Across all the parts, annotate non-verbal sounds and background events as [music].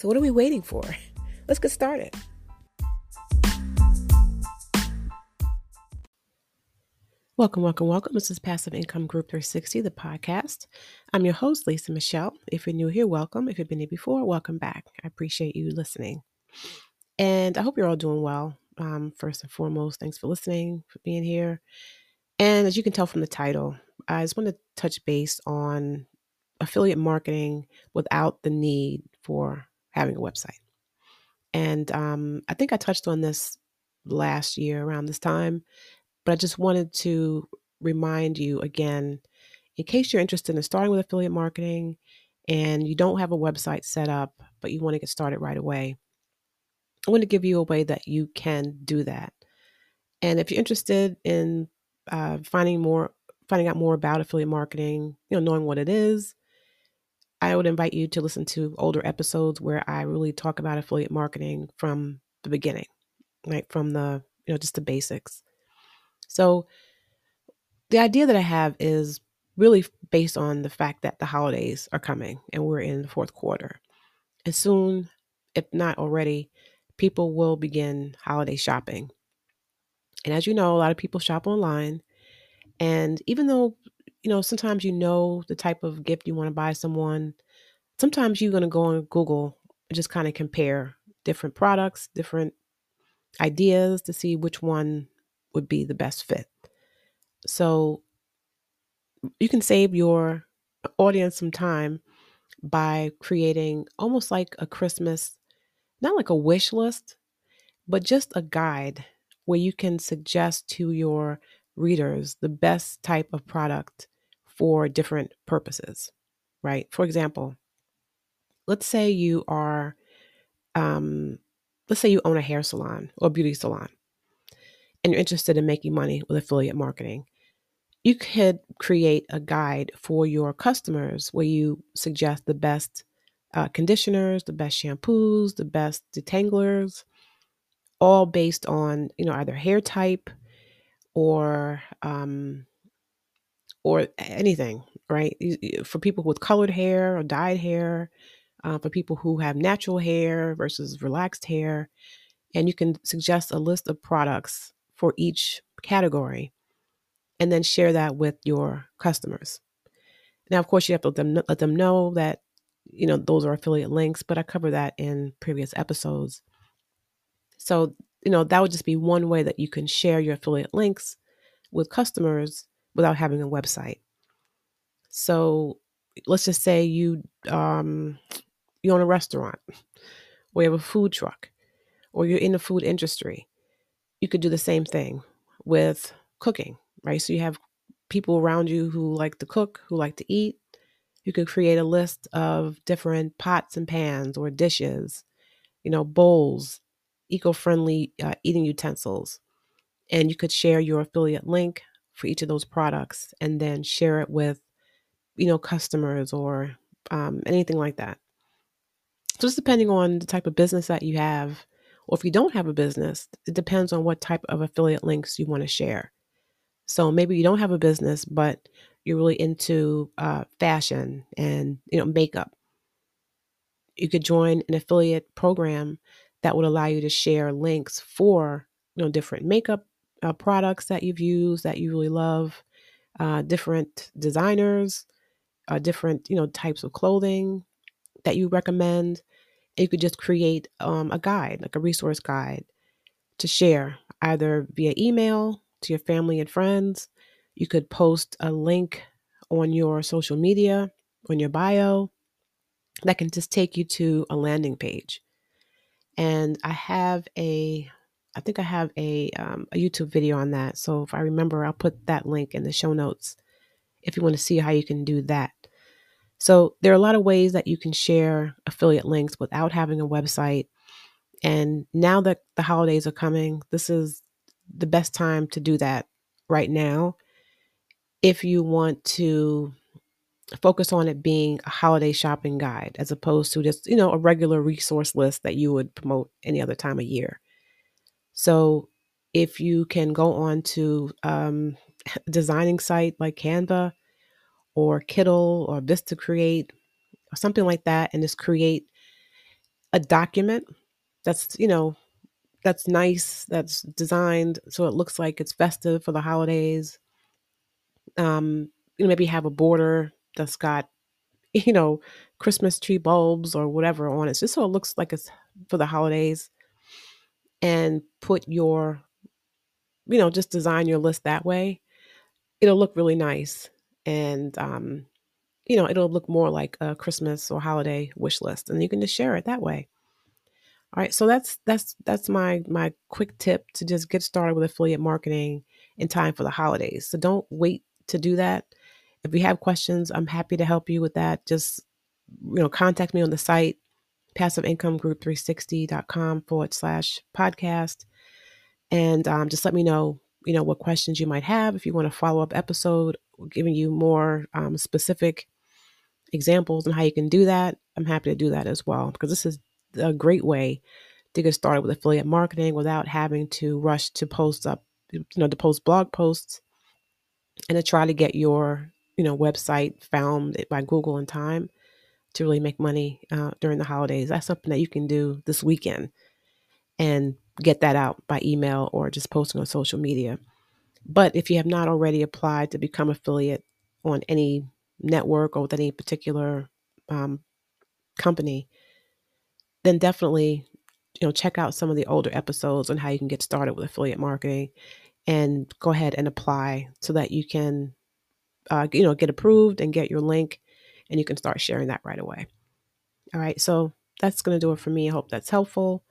So, what are we waiting for? [laughs] Let's get started. Welcome, welcome, welcome. This is Passive Income Group 360, the podcast. I'm your host, Lisa Michele. If you're new here, welcome. If you've been here before, welcome back. I appreciate you listening. And I hope you're all doing well. Um, first and foremost, thanks for listening, for being here. And as you can tell from the title, I just want to touch base on affiliate marketing without the need for having a website. And um, I think I touched on this last year around this time, but I just wanted to remind you again in case you're interested in starting with affiliate marketing and you don't have a website set up, but you want to get started right away. I want to give you a way that you can do that. And if you're interested in uh, finding more, finding out more about affiliate marketing, you know, knowing what it is, I would invite you to listen to older episodes where I really talk about affiliate marketing from the beginning, right? From the, you know, just the basics. So the idea that I have is really based on the fact that the holidays are coming and we're in the fourth quarter. And soon, if not already, people will begin holiday shopping. And as you know, a lot of people shop online. And even though you know, sometimes you know the type of gift you want to buy someone. Sometimes you're going to go on Google and just kind of compare different products, different ideas to see which one would be the best fit. So you can save your audience some time by creating almost like a Christmas, not like a wish list, but just a guide where you can suggest to your readers the best type of product for different purposes, right? For example, let's say you are, um, let's say you own a hair salon or beauty salon and you're interested in making money with affiliate marketing. You could create a guide for your customers where you suggest the best uh, conditioners, the best shampoos, the best detanglers, all based on you know either hair type or um, or anything, right? For people with colored hair or dyed hair, uh, for people who have natural hair versus relaxed hair. And you can suggest a list of products for each category and then share that with your customers. Now, of course, you have to let them, let them know that, you know, those are affiliate links, but I cover that in previous episodes. So, you know, that would just be one way that you can share your affiliate links with customers without having a website. So let's just say you um, you own a restaurant or you have a food truck or you're in the food industry. You could do the same thing with cooking, right? So you have people around you who like to cook, who like to eat. You could create a list of different pots and pans or dishes, you know, bowls, eco friendly uh, eating utensils. And you could share your affiliate link for each of those products and then share it with you know customers or um, anything like that so just depending on the type of business that you have or if you don't have a business it depends on what type of affiliate links you want to share so maybe you don't have a business but you're really into uh, fashion and you know makeup you could join an affiliate program that would allow you to share links for you know different makeup uh, products that you've used that you really love, uh, different designers, uh, different you know types of clothing that you recommend. You could just create um, a guide, like a resource guide, to share either via email to your family and friends. You could post a link on your social media, on your bio, that can just take you to a landing page. And I have a I think I have a um, a YouTube video on that. So if I remember, I'll put that link in the show notes if you want to see how you can do that. So there are a lot of ways that you can share affiliate links without having a website. And now that the holidays are coming, this is the best time to do that right now. If you want to focus on it being a holiday shopping guide as opposed to just, you know, a regular resource list that you would promote any other time of year. So if you can go on to um, [laughs] designing site like Canva or Kittl or Vistacreate or something like that, and just create a document that's, you know, that's nice, that's designed so it looks like it's festive for the holidays. Um, you know, maybe have a border that's got, [laughs] you know, Christmas tree bulbs or whatever on it, just so it looks like it's for the holidays and put your, you know, just design your list that way, it'll look really nice. And, um, you know, it'll look more like a Christmas or holiday wish list, and you can just share it that way. All right, so that's that's that's my my quick tip to just get started with affiliate marketing in time for the holidays. So don't wait to do that. If you have questions, I'm happy to help you with that. Just you know, contact me on the site passiveincomeGroup360.com forward slash podcast. And um, just let me know, you know, what questions you might have. If you want a follow up episode giving you more um, specific examples on how you can do that, I'm happy to do that as well because this is a great way to get started with affiliate marketing without having to rush to post up, you know, to post blog posts and to try to get your, you know, website found by Google in time to really make money uh, during the holidays. That's something that you can do this weekend and get that out by email or just posting on social media. But if you have not already applied to become affiliate on any network or with any particular um, company, then definitely you know check out some of the older episodes on how you can get started with affiliate marketing and go ahead and apply so that you can uh, you know get approved and get your link and you can start sharing that right away. All right, so that's going to do it for me. I hope that's helpful.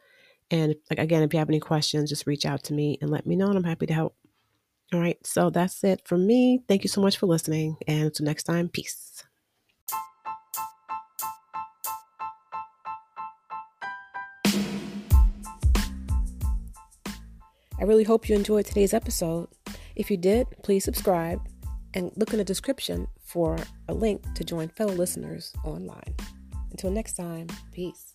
And like again, if you have any questions, just reach out to me and let me know, and I'm happy to help. All right, so that's it from me. Thank you so much for listening, and until next time, peace. I really hope you enjoyed today's episode. If you did, please subscribe and look in the description for a link to join fellow listeners online. Until next time, peace.